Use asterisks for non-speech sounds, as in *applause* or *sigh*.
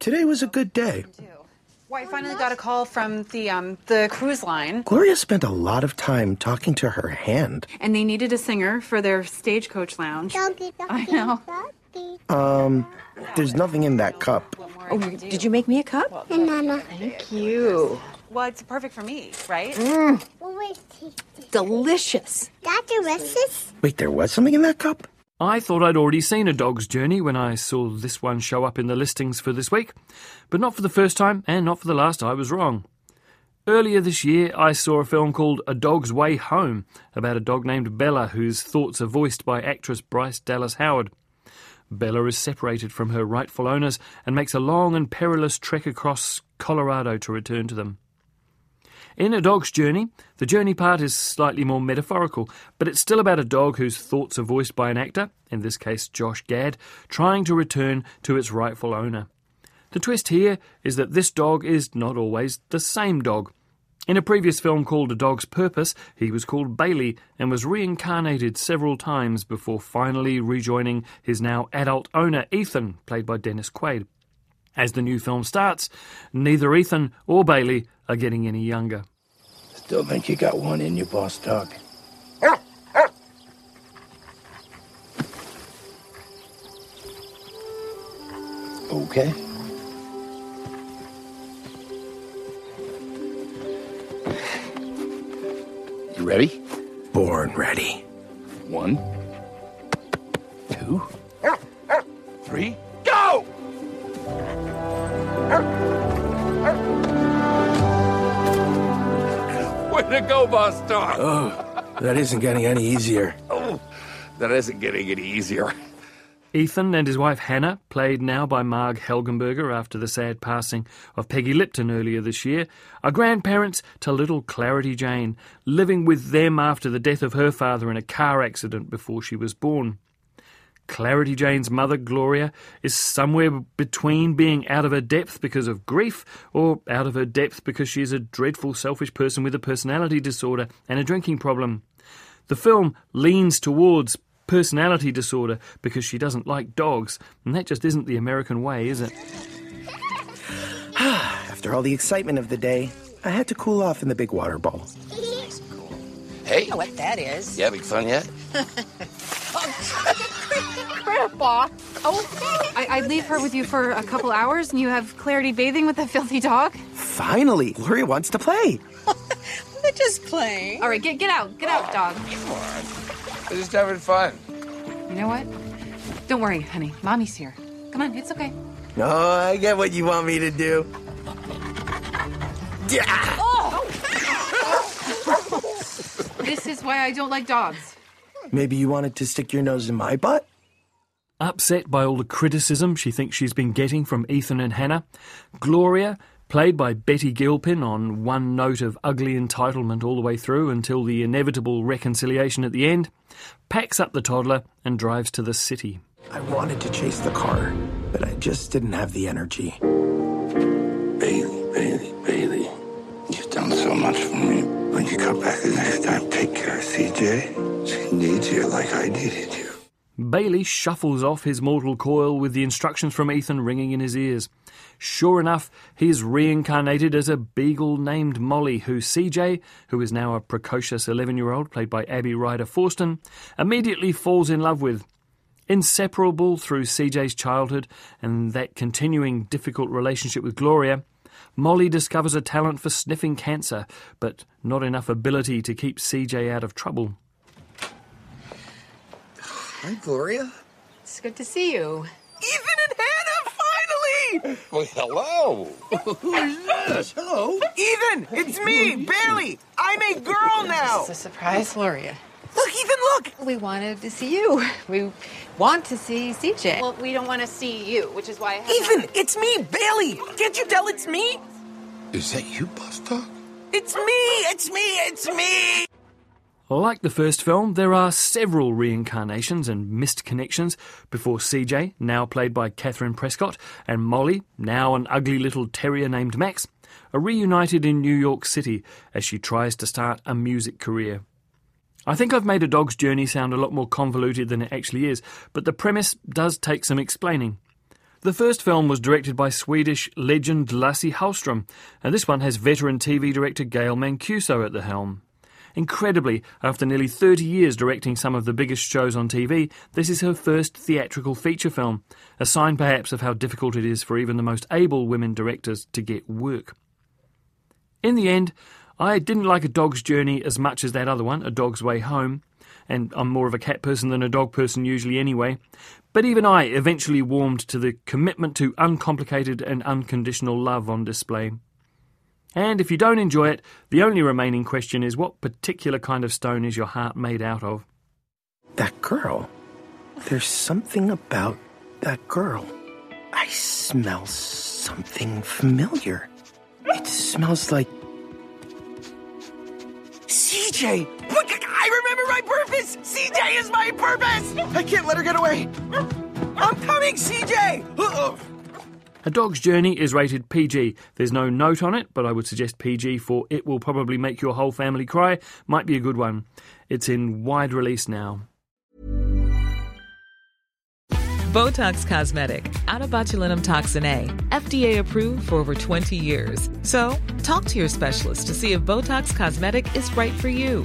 Today was a good day. Well, I finally got a call from the um the cruise line, Gloria spent a lot of time talking to her hand. and they needed a singer for their stagecoach lounge. *laughs* I know. Um, there's nothing in that cup. Oh, did you make me a cup? Thank you. Well, it's perfect for me, right? Delicious. Dr. Reese's? Wait, there was something in that cup? I thought I'd already seen A Dog's Journey when I saw this one show up in the listings for this week, but not for the first time and not for the last. I was wrong. Earlier this year, I saw a film called A Dog's Way Home about a dog named Bella whose thoughts are voiced by actress Bryce Dallas Howard. Bella is separated from her rightful owners and makes a long and perilous trek across Colorado to return to them. In A Dog's Journey, the journey part is slightly more metaphorical, but it's still about a dog whose thoughts are voiced by an actor, in this case Josh Gad, trying to return to its rightful owner. The twist here is that this dog is not always the same dog. In a previous film called A Dog's Purpose, he was called Bailey and was reincarnated several times before finally rejoining his now adult owner, Ethan, played by Dennis Quaid. As the new film starts, neither Ethan or Bailey are getting any younger. Still think you got one in you, boss dog. Okay. You ready? Born ready. One, two, three, to go, boss dog! Oh, that isn't getting any easier. Oh, that isn't getting any easier. Ethan and his wife Hannah, played now by Marg Helgenberger after the sad passing of Peggy Lipton earlier this year, are grandparents to little Clarity Jane, living with them after the death of her father in a car accident before she was born. Clarity Jane's mother, Gloria, is somewhere between being out of her depth because of grief or out of her depth because she is a dreadful, selfish person with a personality disorder and a drinking problem. The film leans towards personality disorder because she doesn't like dogs, and that just isn't the American way, is it? *sighs* After all the excitement of the day, I had to cool off in the big water bowl. Hey, You know what that is. you having fun yet? *laughs* Grandpa. Oh, I, I'd leave her with you for a couple hours, and you have Clarity bathing with a filthy dog. Finally, Gloria wants to play. *laughs* We're just playing. All right, get get out, get out, dog. Come on, We're just having fun. You know what? Don't worry, honey. Mommy's here. Come on, it's okay. No, I get what you want me to do. Yeah. Oh! This is why I don't like dogs. Maybe you wanted to stick your nose in my butt? Upset by all the criticism she thinks she's been getting from Ethan and Hannah, Gloria, played by Betty Gilpin on one note of ugly entitlement all the way through until the inevitable reconciliation at the end, packs up the toddler and drives to the city. I wanted to chase the car, but I just didn't have the energy. Bailey, Bailey, Bailey. You've done so much for me. When you come back the next time, take care of CJ. She needs you like I needed you. Bailey shuffles off his mortal coil with the instructions from Ethan ringing in his ears. Sure enough, he is reincarnated as a beagle named Molly, who CJ, who is now a precocious 11 year old played by Abby Ryder Fortson, immediately falls in love with. Inseparable through CJ's childhood and that continuing difficult relationship with Gloria, Molly discovers a talent for sniffing cancer, but not enough ability to keep CJ out of trouble. Hi, Gloria. It's good to see you. Ethan and Hannah, finally! Well, hello. *laughs* Who is this? Hello? Ethan, it's me, Bailey. I'm a girl now. It's a surprise, Gloria. Look, Ethan, look. We wanted to see you. We want to see CJ. Well, we don't want to see you, which is why I have Ethan, it's me, Bailey. Can't you tell it's me? Is that you, boss dog? It's me, it's me, it's me. Like the first film, there are several reincarnations and missed connections before CJ, now played by Kathryn Prescott, and Molly, now an ugly little terrier named Max, are reunited in New York City as she tries to start a music career. I think I've made A Dog's Journey sound a lot more convoluted than it actually is, but the premise does take some explaining. The first film was directed by Swedish legend Lasse Hallström, and this one has veteran TV director Gail Mancuso at the helm. Incredibly, after nearly 30 years directing some of the biggest shows on TV, this is her first theatrical feature film, a sign perhaps of how difficult it is for even the most able women directors to get work. In the end, I didn't like A Dog's Journey as much as that other one, A Dog's Way Home, and I'm more of a cat person than a dog person usually anyway. But even I eventually warmed to the commitment to uncomplicated and unconditional love on display. And if you don't enjoy it, the only remaining question is what particular kind of stone is your heart made out of? That girl. There's something about that girl. I smell something familiar. It smells like. CJ! I remember my purpose! CJ is my purpose! I can't let her get away! I'm coming, CJ! Uh-oh. A Dog's Journey is rated PG. There's no note on it, but I would suggest PG for It Will Probably Make Your Whole Family Cry. Might be a good one. It's in wide release now. Botox Cosmetic, onabotulinumtoxinA, FDA approved for over 20 years. So, talk to your specialist to see if Botox Cosmetic is right for you.